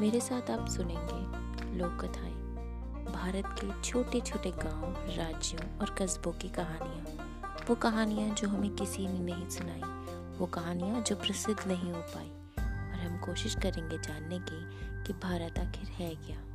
मेरे साथ आप सुनेंगे लोक कथाएँ भारत के छोटे छोटे गाँव, राज्यों और कस्बों की कहानियाँ। वो कहानियाँ जो हमें किसी ने नहीं सुनाई वो कहानियाँ जो प्रसिद्ध नहीं हो पाई। और हम कोशिश करेंगे जानने की कि भारत आखिर है क्या।